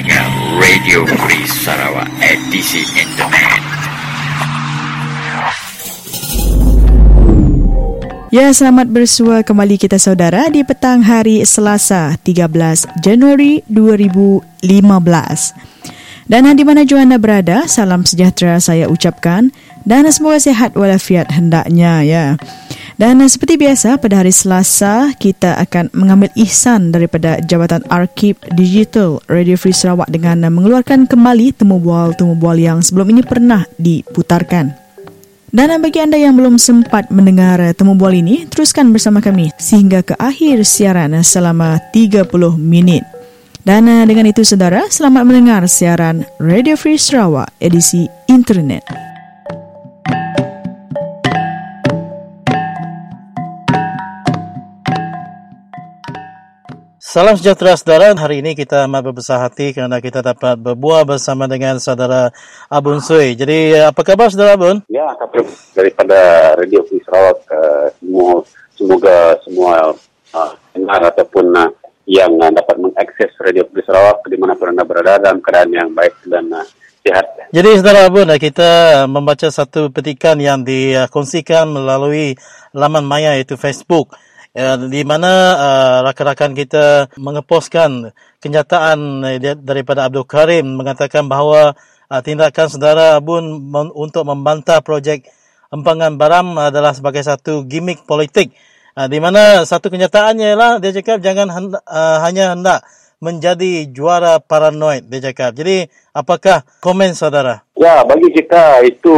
dengan Radio Free Sarawak edisi internet. Ya, selamat bersua kembali kita saudara di petang hari Selasa 13 Januari 2015. Dan di mana juga anda berada, salam sejahtera saya ucapkan dan semoga sehat walafiat hendaknya ya. Dan seperti biasa pada hari Selasa kita akan mengambil ihsan daripada Jabatan Arkib Digital Radio Free Sarawak dengan mengeluarkan kembali temu bual-temu bual yang sebelum ini pernah diputarkan. Dan bagi anda yang belum sempat mendengar temu bual ini, teruskan bersama kami sehingga ke akhir siaran selama 30 minit. Dan dengan itu saudara, selamat mendengar siaran Radio Free Sarawak edisi internet. Salam sejahtera saudara. Hari ini kita amat berbesar hati kerana kita dapat berbual bersama dengan saudara Abun Sui. Jadi apa khabar saudara Abun? Ya, kabar daripada Radio Free Sarawak uh, semua semoga semua uh, dengar ataupun uh, yang uh, dapat mengakses Radio Free Sarawak di mana pun anda berada dalam keadaan yang baik dan uh, sihat. Jadi saudara Abun, kita membaca satu petikan yang dikongsikan melalui laman maya iaitu Facebook ya, di mana uh, rakan-rakan kita mengeposkan kenyataan uh, daripada Abdul Karim mengatakan bahawa uh, tindakan saudara Abun untuk membantah projek empangan baram adalah sebagai satu gimmick politik. Uh, di mana satu kenyataannya ialah dia cakap jangan hanya hendak menjadi juara paranoid dia cakap. Jadi apakah komen saudara? Ya, bagi kita itu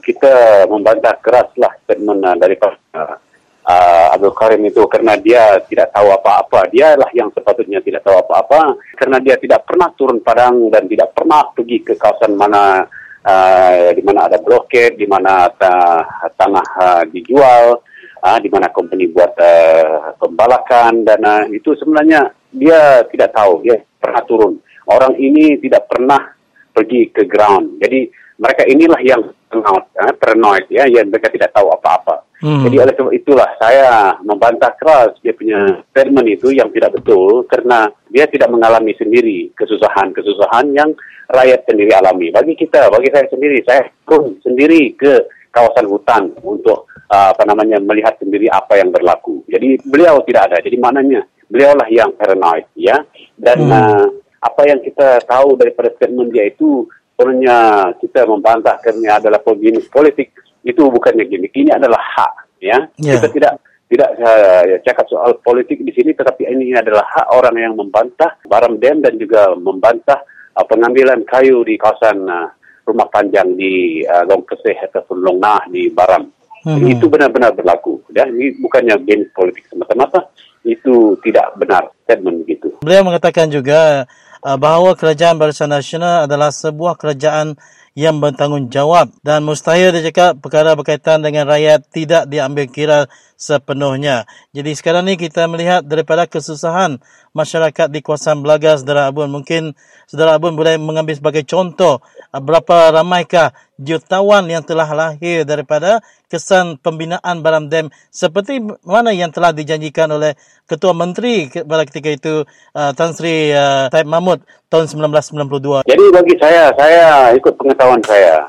kita membantah keraslah statement daripada uh, Abdul Karim itu kerana dia tidak tahu apa-apa. Dialah yang sepatutnya tidak tahu apa-apa kerana dia tidak pernah turun padang dan tidak pernah pergi ke kawasan mana uh, di mana ada blokade, di mana uh, tanah uh, dijual, uh, di mana company buat uh, pembalakan dan uh, itu sebenarnya dia tidak tahu. Dia pernah turun. Orang ini tidak pernah pergi ke ground. Jadi mereka inilah yang paranoid, uh, paranoid ya, yang mereka tidak tahu apa-apa. Hmm. Jadi oleh sebab itulah saya membantah keras dia punya statement itu yang tidak betul kerana dia tidak mengalami sendiri kesusahan-kesusahan yang rakyat sendiri alami. Bagi kita, bagi saya sendiri, saya pun sendiri ke kawasan hutan untuk uh, apa namanya melihat sendiri apa yang berlaku. Jadi beliau tidak ada. Jadi maknanya beliaulah yang paranoid ya. Dan hmm. uh, apa yang kita tahu daripada statement dia itu sebenarnya kita membantah kerana adalah politik itu bukannya gimmick. Ini adalah hak, ya. Yeah. Kita tidak tidak uh, cakap soal politik di sini, tetapi ini adalah hak orang yang membantah barang dam dan juga membantah uh, pengambilan kayu di kawasan uh, rumah panjang di uh, Long Keseh ataupun Long Nah di Baram. Hmm. Itu benar-benar berlaku. Ya. Ini bukannya game politik semata-mata. Itu tidak benar statement begitu. Beliau mengatakan juga bahawa kerajaan Barisan Nasional adalah sebuah kerajaan yang bertanggungjawab dan mustahil dia cakap perkara berkaitan dengan rakyat tidak diambil kira sepenuhnya. Jadi sekarang ni kita melihat daripada kesusahan masyarakat di kawasan Belaga Saudara Abun. Mungkin Saudara Abun boleh mengambil sebagai contoh berapa ramaikah jutawan yang telah lahir daripada kesan pembinaan Baram Dam seperti mana yang telah dijanjikan oleh Ketua Menteri pada ketika itu uh, Tan Sri uh, Taib Mahmud tahun 1992. Jadi bagi saya, saya ikut pengetahuan saya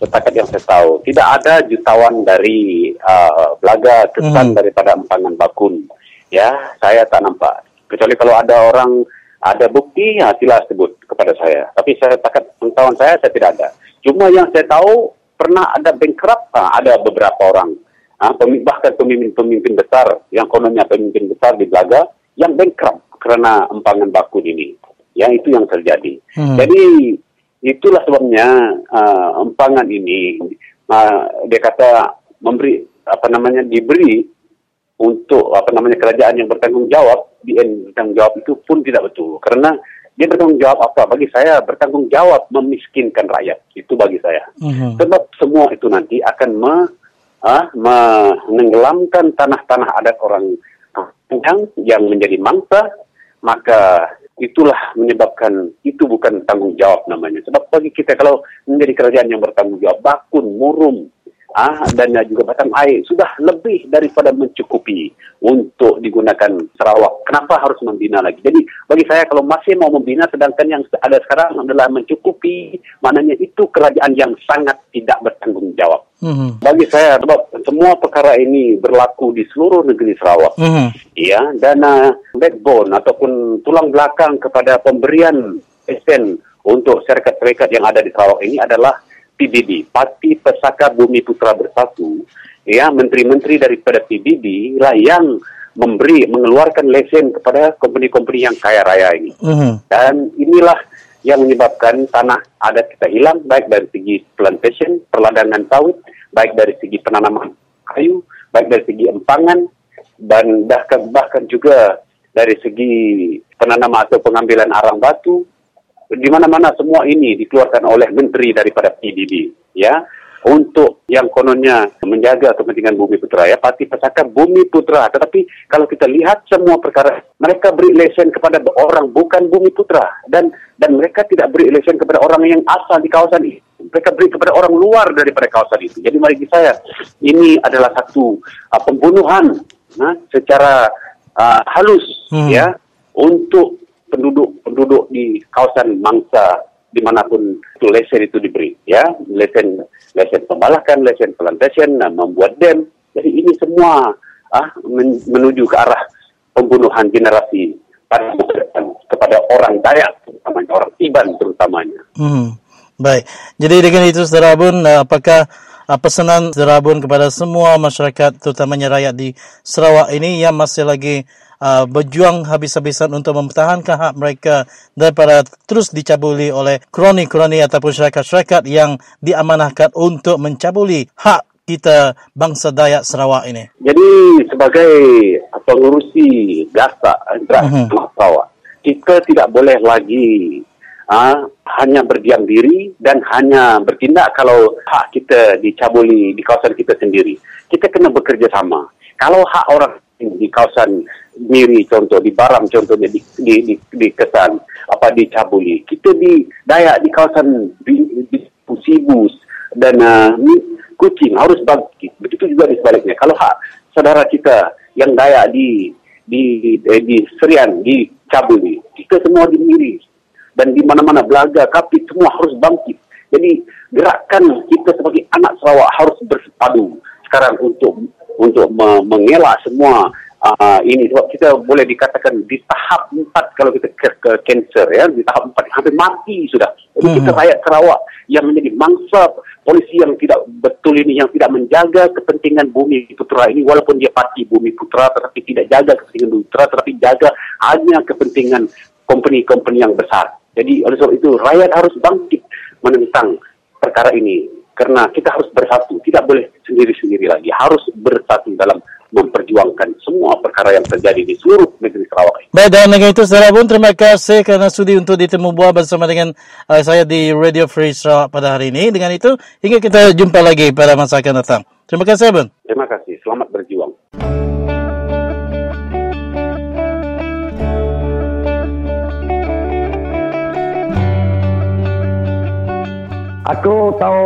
setakat yang saya tahu tidak ada jutawan dari uh, Belaga kesan hmm. daripada empangan bakun. Ya, saya tak nampak. Kecuali kalau ada orang ada bukti, ya sila sebut kepada saya. Tapi saya takat pengetahuan saya, saya tidak ada. Cuma yang saya tahu pernah ada bankrupt, ada beberapa orang. Bahkan pemimpin-pemimpin besar yang kononnya pemimpin besar di Belaga yang bankrupt kerana empangan bakun ini. Ya, itu yang terjadi. Hmm. Jadi, itulah sebabnya uh, empangan ini, uh, dia kata memberi, apa namanya, diberi untuk apa namanya kerajaan yang bertanggung jawab, di bertanggung jawab itu pun tidak betul. Kerana dia bertanggung jawab apa? Bagi saya bertanggung jawab memiskinkan rakyat. Itu bagi saya. Uh-huh. Sebab semua itu nanti akan me, ah, menenggelamkan tanah-tanah adat orang yang yang menjadi mangsa, maka itulah menyebabkan itu bukan tanggung jawab namanya. Sebab bagi kita kalau menjadi kerajaan yang bertanggung jawab, bakun, murum, ah, dan juga batang air sudah lebih daripada mencukupi untuk digunakan Sarawak. Kenapa harus membina lagi? Jadi bagi saya kalau masih mau membina sedangkan yang ada sekarang adalah mencukupi, maknanya itu kerajaan yang sangat tidak bertanggung jawab. Mm-hmm. Bagi saya sebab semua perkara ini berlaku di seluruh negeri Sarawak. Mm-hmm. Ya, dan uh, backbone ataupun tulang belakang kepada pemberian SN untuk syarikat-syarikat yang ada di Sarawak ini adalah PBB, Parti Pesaka Bumi Putra Bersatu, ya menteri-menteri daripada PBB lah yang memberi mengeluarkan lesen kepada company-company yang kaya raya ini. Mm-hmm. Dan inilah yang menyebabkan tanah adat kita hilang baik dari segi plantation, perladangan sawit, baik dari segi penanaman kayu, baik dari segi empangan dan bahkan bahkan juga dari segi penanaman atau pengambilan arang batu di mana-mana semua ini dikeluarkan oleh menteri daripada PBB ya. Untuk yang kononnya menjaga kepentingan Bumi Putra ya. Parti Pesaka Bumi Putra. Tetapi kalau kita lihat semua perkara mereka beri lesen kepada orang bukan Bumi Putra. Dan dan mereka tidak beri lesen kepada orang yang asal di kawasan ini mereka beri kepada orang luar daripada kawasan itu. Jadi bagi saya ini adalah satu uh, pembunuhan uh, secara uh, halus hmm. ya untuk penduduk-penduduk di kawasan mangsa di mana pun itu lesen itu diberi ya. Lesen lesen pembalakan lesen plantation membuat dam. Jadi ini semua ah menuju ke arah pembunuhan generasi pada kepada orang Dayak terutamanya orang Iban terutamanya. Hmm. baik. Jadi dengan itu saudara Bun apakah uh, pesanan saudara Bun kepada semua masyarakat terutamanya rakyat di Sarawak ini yang masih lagi uh, berjuang habis-habisan untuk mempertahankan hak mereka daripada terus dicabuli oleh kroni-kroni ataupun syarikat-syarikat yang diamanahkan untuk mencabuli hak kita bangsa Dayak Sarawak ini. Jadi sebagai pengurusi gasa uh-huh. Sarawak, kita tidak boleh lagi uh, hanya berdiam diri dan hanya bertindak kalau hak kita dicabuli di kawasan kita sendiri. Kita kena bekerja sama. Kalau hak orang di kawasan Miri contoh, di Baram contohnya, di, di, di, di Kesan, apa di Cabuli. Kita di Dayak, di kawasan di, di Pusibus dan uh, Kucing harus bangkit. Begitu juga di sebaliknya. Kalau hak saudara kita yang Dayak di di, di, di Serian, di Cabuli, kita semua di Miri dan di mana-mana Belaga, Kapit, semua harus bangkit. Jadi gerakan kita sebagai anak Sarawak harus bersepadu sekarang untuk untuk mengelak semua uh, ini sebab kita boleh dikatakan di tahap empat kalau kita ke, ke cancer ya di tahap empat hampir mati sudah. Jadi hmm. kita rakyat Sarawak yang menjadi mangsa polisi yang tidak betul ini yang tidak menjaga kepentingan bumi putra ini walaupun dia parti bumi putra tetapi tidak jaga kepentingan bumi putra tetapi jaga hanya kepentingan company-company yang besar. Jadi oleh sebab itu rakyat harus bangkit menentang perkara ini. Karena kita harus bersatu tidak boleh sendiri-sendiri lagi. Harus bersatu dalam memperjuangkan semua perkara yang terjadi di seluruh negeri Sarawak. Baik, dan dengan itu saudara pun terima kasih kerana sudi untuk ditemu buah bersama dengan uh, saya di Radio Free Sarawak pada hari ini. Dengan itu, hingga kita jumpa lagi pada masa akan datang. Terima kasih, Abang. Terima kasih. Selamat berjuang. Aku tahu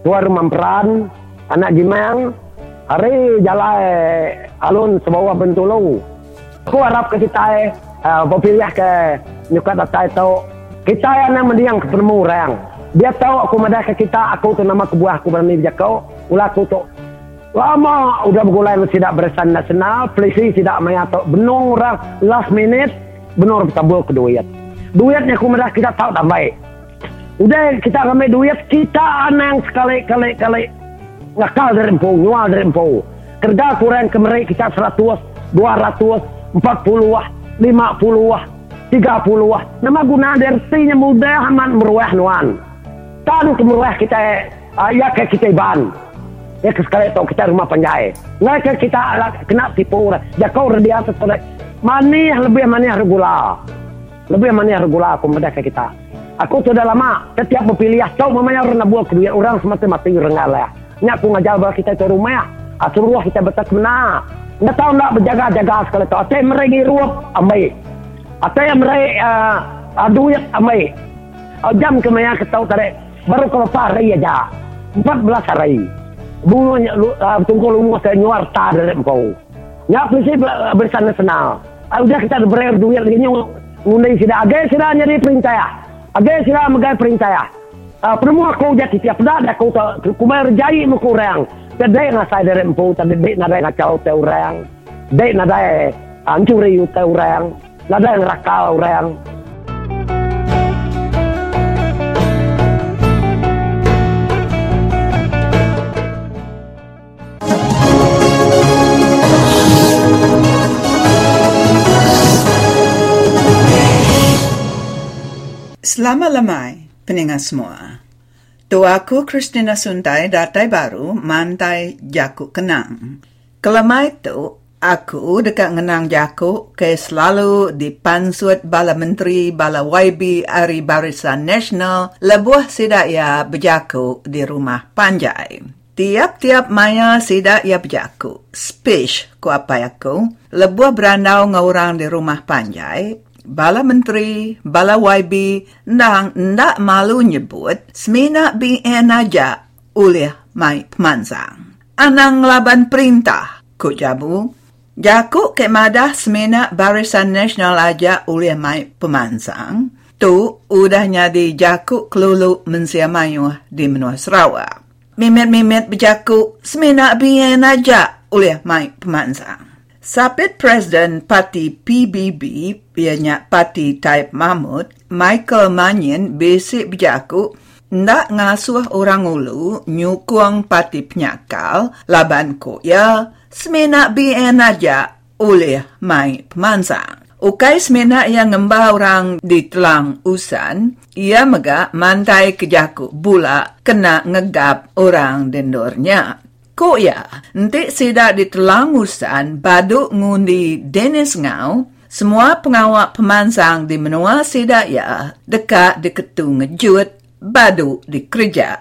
tuan memperan anak Jimang hari jalan alun sebawa bentulu. Aku harap ke kita eh uh, berpilih ke nyukat data itu kita yang nak mendiang ketemu orang. Dia tahu aku madah ke kita, aku tu nama kebuah aku berani bijak kau. Ulah aku tu lama udah bergulai tidak bersanda senal, polisi tidak mengatur benung orang last minute benar tabul ke duit. Duitnya aku madah kita tahu tak baik. Udah kita ramai duit, kita anang sekali kali kali ngakal dari empu, nyual dari empu. Kerja kurang kemerai kita seratus, dua ratus, empat puluh lima puluh tiga puluh. Nama guna dari tinya muda aman meruah nuan. Tan kemeruah kita, uh, ya ke kita ban. Ya ke sekali itu kita rumah penjahit. Nggak ke kita kena tipu. Ya kau di atas pada manih lebih manih regula. Lebih manih regula aku ke kita. Aku sudah lama setiap berpilih kau mamanya orang buat kedua orang semata mati rengalah Nya aku ngajar bawa kita ke rumah. Asuruh kita betas mana. Nggak tahu nak berjaga-jaga sekali tu. Atau mereka ruap amai. Atau yang mereka uh, uh, duit amai. Jam kemana kita tahu tadi. Baru kalau hari aja. 14 hari. Bunga uh, tunggu lumur saya nyuar ta dari. Ya prinsip uh, bersama senal. Uh, udah kita berer duit ini ngundai sida age sida nyari perintah ya. Age sida megai perintah ya. Uh, aku jadi tiap dah aku ku mai rejai mu kurang. Tadai ngasai dari empau tadi dek nadai ngacau te urang. Dek nadai ancuri yu te urang. Nadai ngerakal urang. Selama lamai, peningat semua. Tuaku Christina Suntai datai baru mantai jaku kenang. Kelamai itu, aku dekat ngenang jaku ke selalu di pansut bala menteri bala YB Ari Barisan Nasional lebuah sidak ya berjaku di rumah Panjai. Tiap-tiap maya sidak ya berjaku. Speech ku apa aku. Lebuah berandau ngorang di rumah Panjai bala menteri, bala YB, nang ndak malu nyebut semina BN aja oleh mai pemansang. Anang laban perintah, ku jabu. Jaku ke madah semina barisan nasional aja oleh mai pemansang. Tu udah nyadi jaku kelulu mensiamayuh di menua Sarawak. Mimet-mimet berjaku semina BN aja oleh mai pemansang. Sapit Presiden Parti PBB, ianya Parti Taib Mahmud, Michael Manyan basic berjaku ndak ngasuh orang ulu nyukung parti penyakal laban ko ya semena BN aja oleh mai pemansang. Ukai semena yang ngembah orang di telang usan, ia mega mantai kejaku bula kena ngegap orang dendornya. Ko ya, nanti sidak di telangusan baduk ngundi Dennis Ngau, semua pengawak pemansang di menua sidak ya dekat di ketu ngejut baduk di kerja.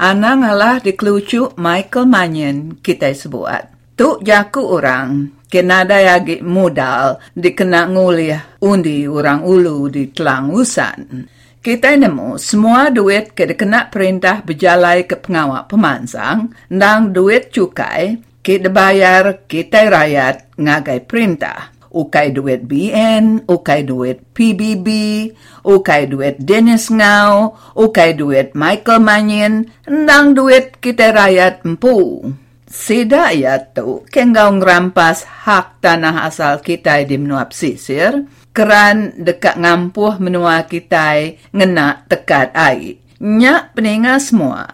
Anang ngalah di kelucu Michael Manyan kita sebut. Tu jaku orang, kena dayagi modal dikena nguliah undi orang ulu di telangusan. Kita nemu semua duit ke kena perintah berjalai ke pengawak pemansang dan duit cukai kita bayar kita rakyat ngagai perintah. Ukai duit BN, ukai duit PBB, ukai duit Dennis Ngau, ukai duit Michael Manyan, dan duit kita rakyat empu. Sida ya tu, kenggau ngerampas hak tanah asal kita di menua pesisir, keran dekat ngampuh menua kita ngena tekat air. Nyak peninga semua,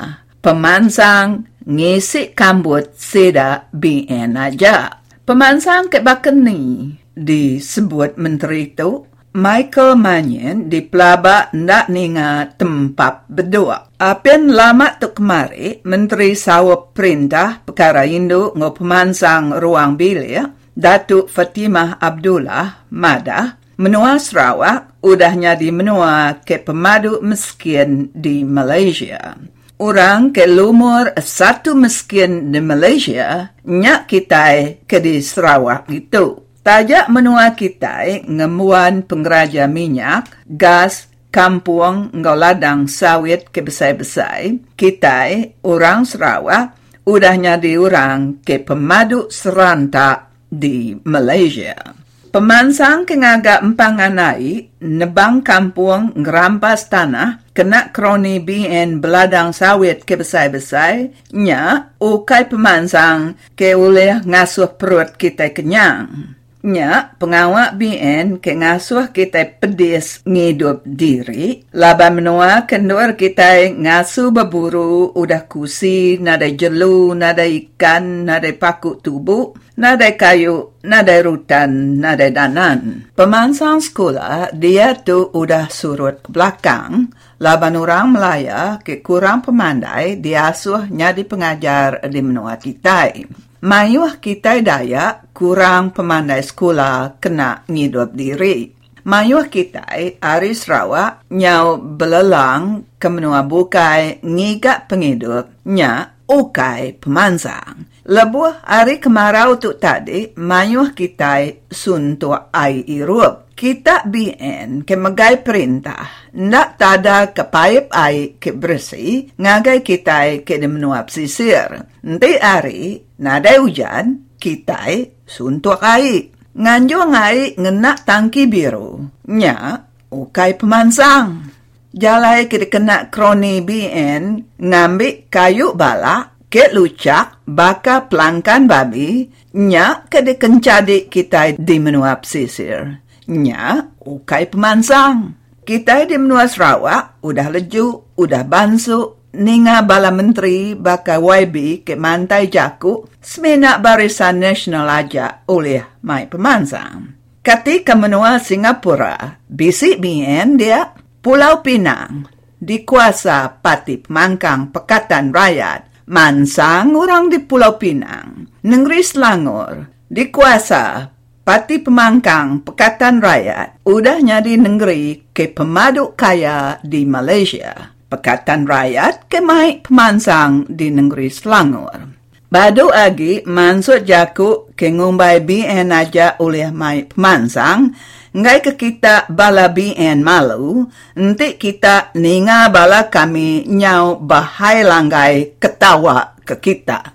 pemansang ngisi kambut seda BN aja. Pemansang ke ni disebut menteri itu, Michael Manyan di pelaba ndak ninga tempat berdua. Apian lama tu kemari, Menteri Sawap Perintah Perkara Indo ngo pemansang ruang bilik, Datuk Fatimah Abdullah Madah, Menua Sarawak udahnya di menua ke pemadu miskin di Malaysia. Orang ke lumur satu miskin di Malaysia, nyak kita ke di Sarawak itu. Tajak menua kita ngemuan pengraja minyak, gas, kampung, ladang sawit ke besar-besar, kita orang Sarawak udahnya di orang ke pemadu serantak di Malaysia. Pemansang kengaga empanganai, nebang kampung ngerampas tanah, kena kroni BN beladang sawit ke besar-besar, nya ukai pemansang ke oleh ngasuh perut kita kenyang. Nya, pengawak BN ke ngasuh kita pedis ngidup diri, laba menua kendur kita ngasuh berburu udah kusi, nada jelu, nada ikan, nada paku tubuh, nada kayu, nada rutan, nada danan. Pemansang sekolah, dia tu udah surut ke belakang, laban orang Melaya ke kurang pemandai, dia asuh nyadi pengajar di menua kita. Mayuh kita daya kurang pemandai sekolah kena ngidup diri. Mayuh kita ari Sarawak nyau belelang ke menua bukai ngigak pengidup nya ukai pemansang. Lebuh hari kemarau tu tadi, mayuh kita suntuk air irup. Kita BN ke megai perintah, nak tada ke paip air ke bersih, ngagai kita ke menuap sisir. Nanti hari, nada hujan, kita suntuk air. Nganjo ngai ngenak tangki biru. Nya, ukai pemansang. Jalai ke kena kroni BN, ngambil kayu balak, ke lucak baka pelangkan babi nya ke de kencadi kita di menuap sisir. Nya ukai pemansang. Kita di menua Sarawak udah leju udah bansu ninga bala menteri baka YB ke mantai jaku semenak barisan nasional aja oleh mai pemansang. Ketika menua Singapura bisik BN dia Pulau Pinang dikuasa Pati Pemangkang Pekatan Rakyat Mansang orang di Pulau Pinang, Negeri Selangor, dikuasa Pati Pemangkang Pekatan Rakyat, udah nyari negeri ke pemaduk kaya di Malaysia. Pekatan Rakyat ke mai pemansang di negeri Selangor. Badu agi mansut jaku ke ngumbai BN aja oleh mai pemansang, ngai ke kita bala BN malu, nanti kita ninga bala kami nyau bahai langgai ketawa ke kita.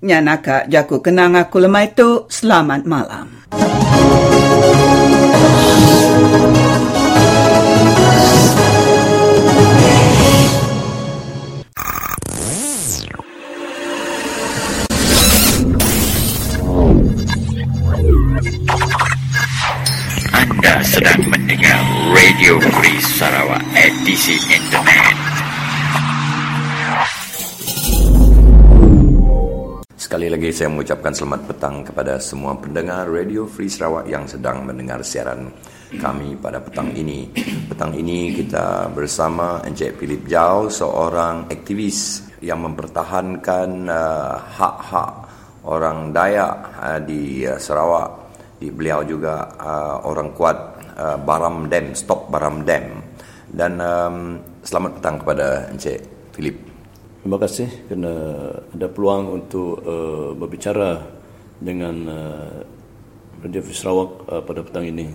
Nyanaka jaku kenang aku lemah itu, selamat malam. Sedang mendengar Radio Free Sarawak edisi internet. Sekali lagi saya mengucapkan selamat petang kepada semua pendengar Radio Free Sarawak yang sedang mendengar siaran kami pada petang ini. Petang ini kita bersama Encik Philip Jau, seorang aktivis yang mempertahankan uh, hak-hak orang Dayak uh, di uh, Sarawak beliau juga uh, orang kuat uh, Baram Dam, Stop Baram Dam. Dan um, selamat petang kepada Encik Philip. Terima kasih kerana ada peluang untuk uh, berbicara dengan uh, Radio Sarawak uh, pada petang ini.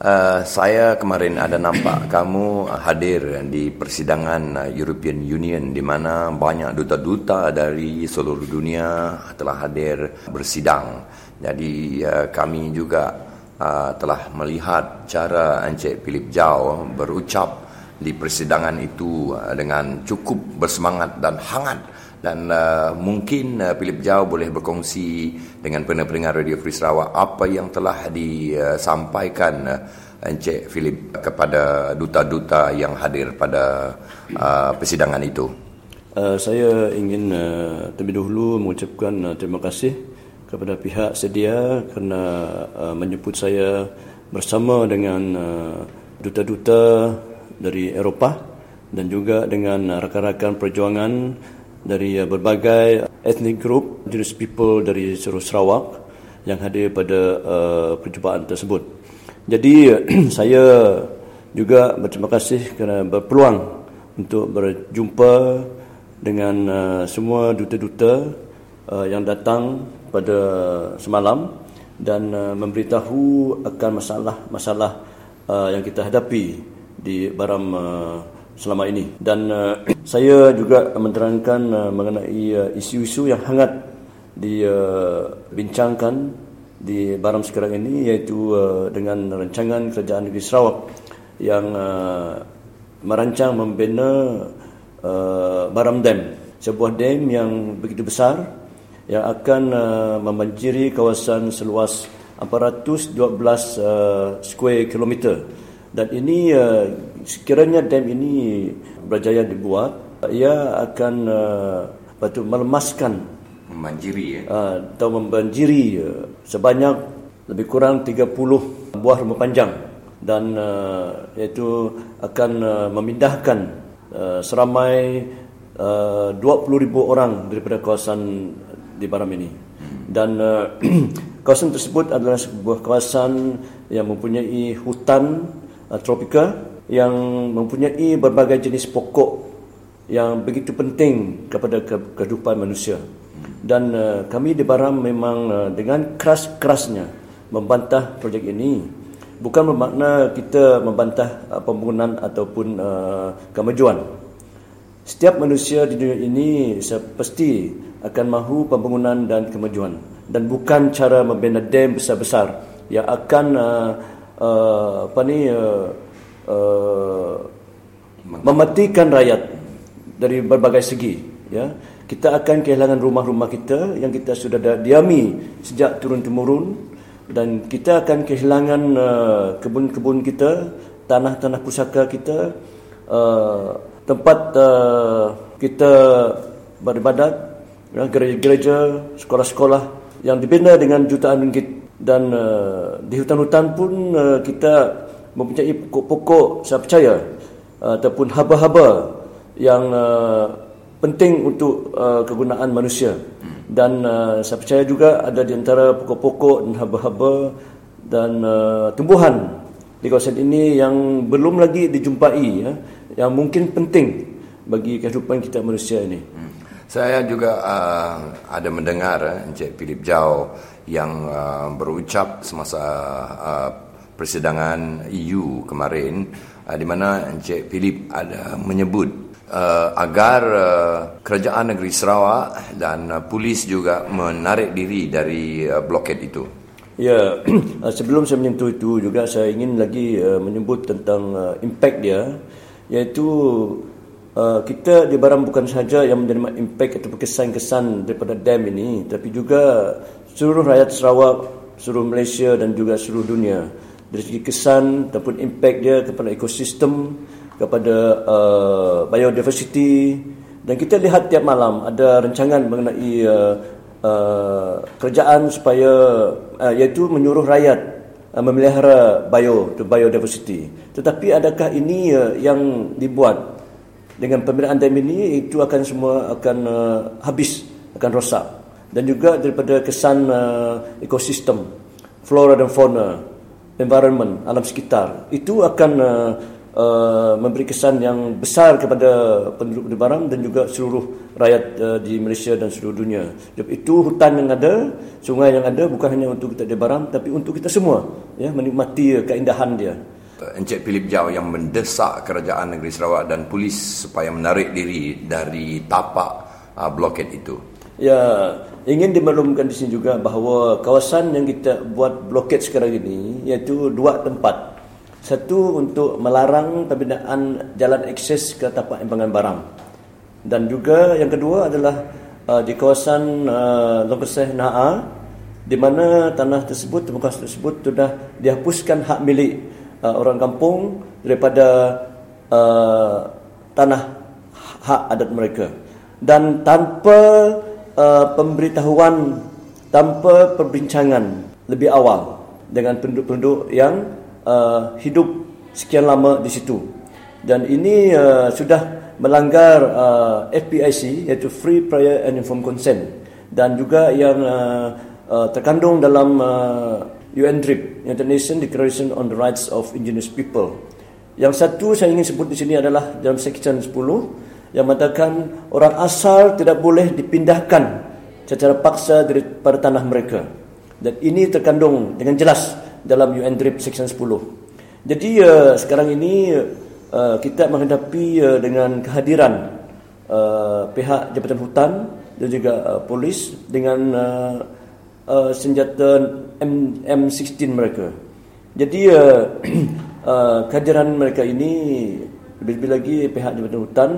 Uh, saya kemarin ada nampak kamu hadir di persidangan uh, European Union di mana banyak duta-duta dari seluruh dunia telah hadir bersidang. Jadi uh, kami juga uh, telah melihat cara Encik Philip Jau berucap di persidangan itu uh, dengan cukup bersemangat dan hangat dan uh, mungkin uh, Philip Jau boleh berkongsi dengan pendengar Radio Free Sarawak apa yang telah disampaikan uh, Encik Philip kepada duta-duta yang hadir pada uh, persidangan itu. Uh, saya ingin uh, terlebih dahulu mengucapkan uh, terima kasih kepada pihak sedia kerana uh, menyebut saya bersama dengan uh, duta-duta dari Eropah dan juga dengan rakan-rakan perjuangan dari uh, berbagai ethnic group, jenis people dari seluruh Sarawak yang hadir pada uh, perjumpaan tersebut. Jadi saya juga berterima kasih kerana berpeluang untuk berjumpa dengan uh, semua duta-duta uh, yang datang pada semalam dan uh, memberitahu akan masalah-masalah uh, yang kita hadapi di Baram uh, selama ini. Dan uh, saya juga menerangkan uh, mengenai uh, isu-isu yang hangat dibincangkan uh, di Baram sekarang ini iaitu uh, dengan rancangan kerajaan negeri Sarawak yang uh, merancang membina uh, Baram Dam. Sebuah dam yang begitu besar yang akan uh, membanjiri kawasan seluas 412 uh, square kilometer. Dan ini uh, sekiranya dam ini berjaya dibuat ia akan uh, patut melemaskan membanjiri ya? uh, atau membanjiri uh, sebanyak lebih kurang 30 buah rumah panjang. Dan uh, iaitu akan uh, memindahkan uh, seramai uh, 20,000 orang daripada kawasan di Baram ini. Dan uh, kawasan tersebut adalah sebuah kawasan yang mempunyai hutan uh, tropika yang mempunyai berbagai jenis pokok yang begitu penting kepada kehidupan manusia. dan uh, kami di Baram memang uh, dengan keras-kerasnya membantah projek ini bukan bermakna kita membantah uh, pembangunan ataupun uh, kemajuan setiap manusia di dunia ini pasti akan mahu pembangunan dan kemajuan. Dan bukan cara membina dam besar-besar yang akan uh, uh, apa ni uh, uh, mematikan rakyat dari berbagai segi ya. Kita akan kehilangan rumah-rumah kita yang kita sudah diami sejak turun temurun dan kita akan kehilangan uh, kebun-kebun kita, tanah-tanah pusaka kita, uh, tempat uh, kita beribadat, ya, gereja-gereja, sekolah-sekolah yang dibina dengan jutaan ringgit. Dan uh, di hutan-hutan pun uh, kita mempunyai pokok-pokok saya percaya uh, ataupun haba-haba yang uh, penting untuk uh, kegunaan manusia. Dan uh, saya percaya juga ada di antara pokok-pokok dan haba-haba dan uh, tumbuhan di kawasan ini yang belum lagi dijumpai ya yang mungkin penting bagi kehidupan kita manusia ini. Hmm. Saya juga uh, ada mendengar uh, Encik Philip Jau yang uh, berucap semasa uh, persidangan EU kemarin uh, di mana Encik Philip ada menyebut uh, agar uh, kerajaan negeri Sarawak dan uh, polis juga menarik diri dari uh, blokad itu. Ya, sebelum saya menyentuh itu juga saya ingin lagi uh, menyebut tentang uh, impact dia iaitu uh, kita di Baram bukan sahaja yang menerima impact atau kesan-kesan daripada dam ini tapi juga seluruh rakyat Sarawak, seluruh Malaysia dan juga seluruh dunia. Dari segi kesan ataupun impact dia kepada ekosistem kepada uh, biodiversity. Dan kita lihat tiap malam ada rancangan mengenai uh, uh, kerajaan supaya uh, iaitu menyuruh rakyat uh, memelihara bio to biodiversity. Tetapi adakah ini uh, yang dibuat dengan pembinaan dam ini itu akan semua akan uh, habis akan rosak. Dan juga daripada kesan uh, ekosistem flora dan fauna environment alam sekitar itu akan uh, uh, memberi kesan yang besar kepada penduduk di Baram dan juga seluruh rakyat uh, di Malaysia dan seluruh dunia. Sebab itu hutan yang ada, sungai yang ada bukan hanya untuk kita di Baram tapi untuk kita semua ya menikmati keindahan dia. Encik Philip Jau yang mendesak kerajaan negeri Sarawak dan polis supaya menarik diri dari tapak uh, blokad itu. Ya, ingin dimaklumkan di sini juga bahawa kawasan yang kita buat blokad sekarang ini iaitu dua tempat satu untuk melarang pembinaan jalan akses ke tapak embangan barang. Dan juga yang kedua adalah uh, di kawasan uh, Longkeseh Na'a di mana tanah tersebut, tempat tersebut sudah dihapuskan hak milik uh, orang kampung daripada uh, tanah hak adat mereka. Dan tanpa uh, pemberitahuan, tanpa perbincangan lebih awal dengan penduduk-penduduk yang uh, hidup sekian lama di situ dan ini uh, sudah melanggar uh, FPIC iaitu Free Prior and Informed Consent dan juga yang uh, uh, terkandung dalam uh, UNDRIP United Nations Declaration on the Rights of Indigenous People. Yang satu saya ingin sebut di sini adalah dalam section 10 yang mengatakan orang asal tidak boleh dipindahkan secara paksa daripada tanah mereka. Dan ini terkandung dengan jelas dalam UNDRIP Section 10. Jadi uh, sekarang ini uh, kita menghadapi uh, dengan kehadiran uh, pihak Jabatan Hutan dan juga uh, polis dengan uh, uh, senjata M M16 mereka. Jadi uh, uh, kehadiran mereka ini lebih-lebih lagi pihak Jabatan Hutan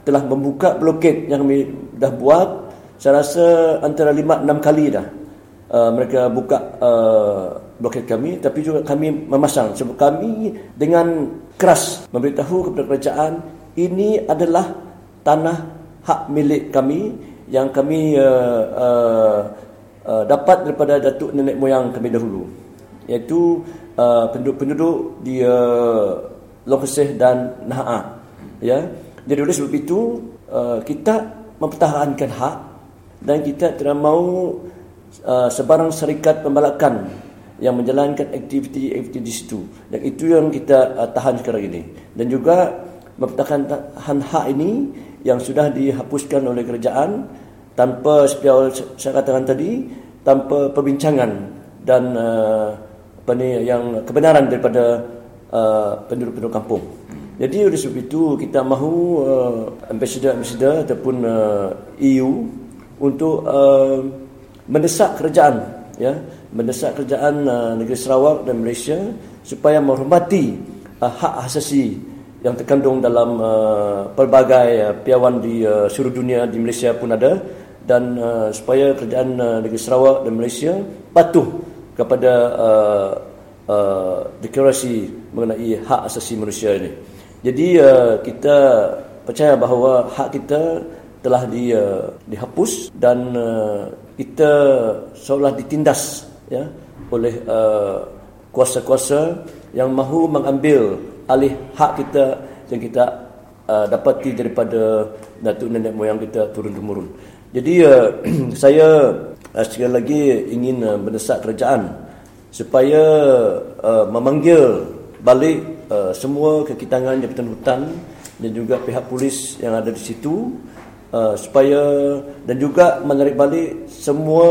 telah membuka blokade yang kami dah buat saya rasa antara 5 6 kali dah. Uh, mereka buka uh, blokade kami tapi juga kami memasang. Sebab kami dengan keras memberitahu kepada kerajaan ini adalah tanah hak milik kami yang kami uh, uh, uh, dapat daripada datuk nenek moyang kami dahulu. Iaitu uh, penduduk-penduduk di uh, Longkeseh dan Naha ya. Jadi oleh sebab itu uh, kita mempertahankan hak dan kita tidak mahu uh, sebarang syarikat pembalakan yang menjalankan aktiviti-aktiviti di situ. Dan itu yang kita uh, tahan sekarang ini. Dan juga mempertahankan hak ini yang sudah dihapuskan oleh kerajaan tanpa seperti saya katakan tadi tanpa perbincangan dan uh, apa ni yang kebenaran daripada uh, penduduk-penduduk kampung. Jadi oleh sebab itu kita mahu uh, ambassador-ambassador ataupun uh, EU untuk uh, mendesak kerajaan ya mendesak kerajaan uh, negeri Sarawak dan Malaysia supaya menghormati uh, hak asasi yang terkandung dalam uh, pelbagai uh, piawan di uh, seluruh dunia di Malaysia pun ada dan uh, supaya kerajaan uh, negeri Sarawak dan Malaysia patuh kepada uh, uh, deklarasi mengenai hak asasi manusia ini. Jadi uh, kita percaya bahawa hak kita telah di, uh, dihapus dan uh, kita seolah ditindas ya oleh uh, kuasa-kuasa yang mahu mengambil alih hak kita yang kita uh, dapati daripada datuk nenek moyang kita turun temurun. Jadi uh, saya uh, sekali lagi ingin uh, mendesak kerajaan supaya uh, memanggil balik uh, semua kekitangan jabatan hutan dan juga pihak polis yang ada di situ uh, supaya dan juga menarik balik semua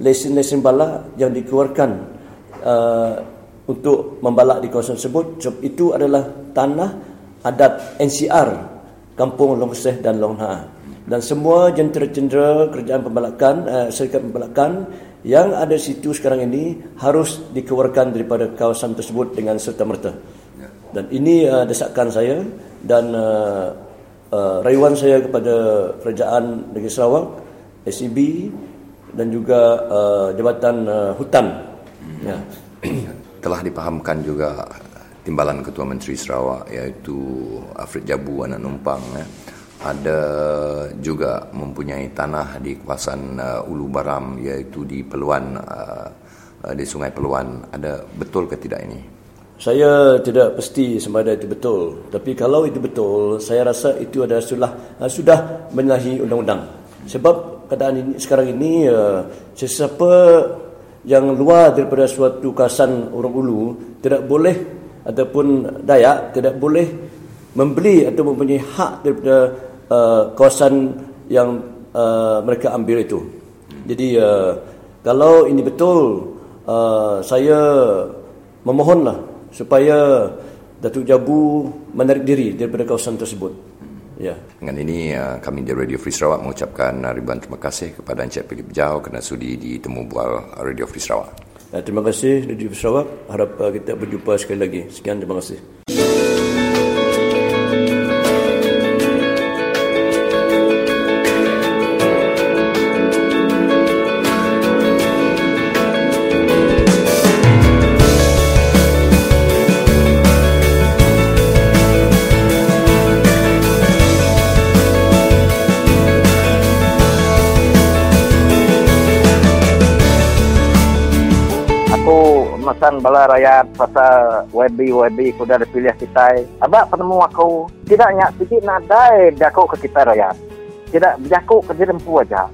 lesen-lesen balak yang dikeluarkan uh, untuk membalak di kawasan tersebut. Sebab itu adalah tanah adat NCR Kampung Long Seh dan Long Ha dan semua jentera-jentera kerajaan pembalakan uh, syarikat pembalakan yang ada situ sekarang ini harus dikeluarkan daripada kawasan tersebut dengan serta-merta. Ya. dan ini uh, desakan saya dan uh, uh, rayuan saya kepada kerajaan negeri Sarawak SCB dan juga uh, Jabatan uh, Hutan. Hmm. ya. Telah dipahamkan juga timbalan Ketua Menteri Sarawak iaitu Afrid Jabu anak numpang ya. ada juga mempunyai tanah di kawasan uh, Ulu Baram iaitu di Peluan uh, uh, di Sungai Peluan. Ada betul ke tidak ini? Saya tidak pasti semada itu betul. Tapi kalau itu betul saya rasa itu ada sudah uh, sudah menyalahi undang-undang. Sebab keadaan ini sekarang ini uh, sesiapa yang luar daripada suatu kawasan orang ulu tidak boleh ataupun Dayak tidak boleh membeli atau mempunyai hak daripada uh, kawasan yang uh, mereka ambil itu. Jadi uh, kalau ini betul uh, saya memohonlah supaya Datuk Jabu menarik diri daripada kawasan tersebut. Ya. Dengan ini uh, kami di Radio Free Sarawak mengucapkan uh, ribuan terima kasih kepada Encik Philip Jau kerana sudi di temu bual Radio Free Sarawak. Uh, terima kasih Radio Free Sarawak. Harap uh, kita berjumpa sekali lagi. Sekian terima kasih. Rakyat pasal WB WB ku dah dipilih kita. Abak penemu aku tidak nyak sikit nadai berjaku ke kita rakyat. Tidak berjaku ke diri aja.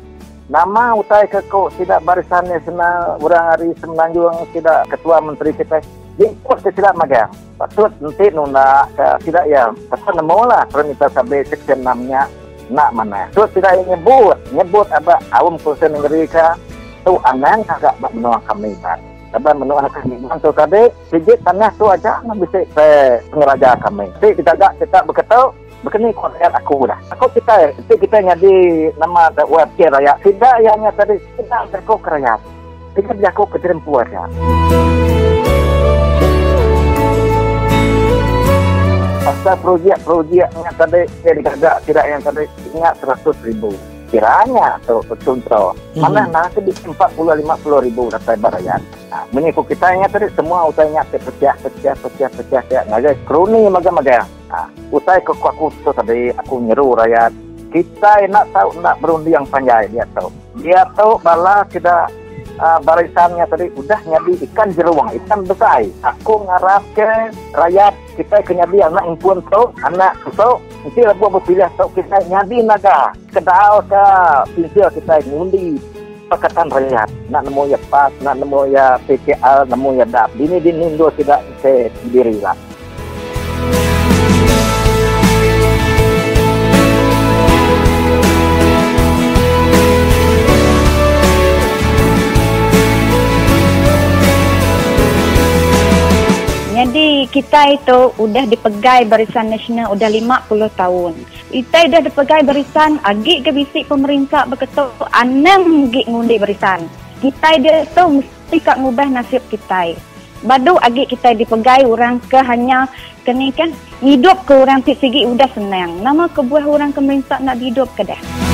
Nama utai ke kau tidak barisan nasional orang hari semenanjung tidak ketua menteri kita. Jemput ke tidak magang. Patut nanti nuna ke tidak ya. Pasal nemu lah permintaan sampai sekian namanya nak mana. So tidak nyebut. Nyebut abak awam kursi negeri ke. Tu anang agak menolak kami. Kan. Menurut akan iman tu tadi, sijit tanah tu aja nak bisa pe pengeraja kami. Tapi kita tak kita berkata begini konser aku dah. Aku kita, itu kita jadi nama web raya. Tidak yang tadi tidak berko kerajaan. Tidak berko keterempuan ya. Pasal projek-projeknya tadi, tidak tidak yang tadi ingat seratus ribu kiranya atau contoh hmm. mana nanti di empat puluh lima puluh ribu dapat barayan. Nah, menipu kita ingat tadi semua usahanya pecah pecah pecah pecah pecah. Nah, guys, kroni maga maga. Nah, usai ke aku tu tadi aku nyeru rakyat. Kita nak tahu nak berundi yang panjang dia tahu. Dia tahu bala tidak uh, barisannya tadi udah nyadi ikan jeruang, ikan besar. Aku ngarap ke rakyat kita ke nyadi anak impuan tu, anak tu, nanti lah buat berpilih tu kita nyadi naga. Kedal ke pinsel kita ngundi Pakatan rakyat. Nak nemu ya PAS, nak nemu ya PKL, nemu ya DAP. Ini di Nindo tidak sendiri lah. Kita itu udah dipegai barisan nasional udah 50 tahun. Kita udah dipegai barisan agik ke bisik pemerintah berketuk anam gig ngundi barisan. Kita dia tu mesti kak ngubah nasib kita. Badu agik kita dipegai orang ke hanya kena kan hidup ke orang sigi udah senang. Nama kebuah orang pemerintah nak hidup ke dah.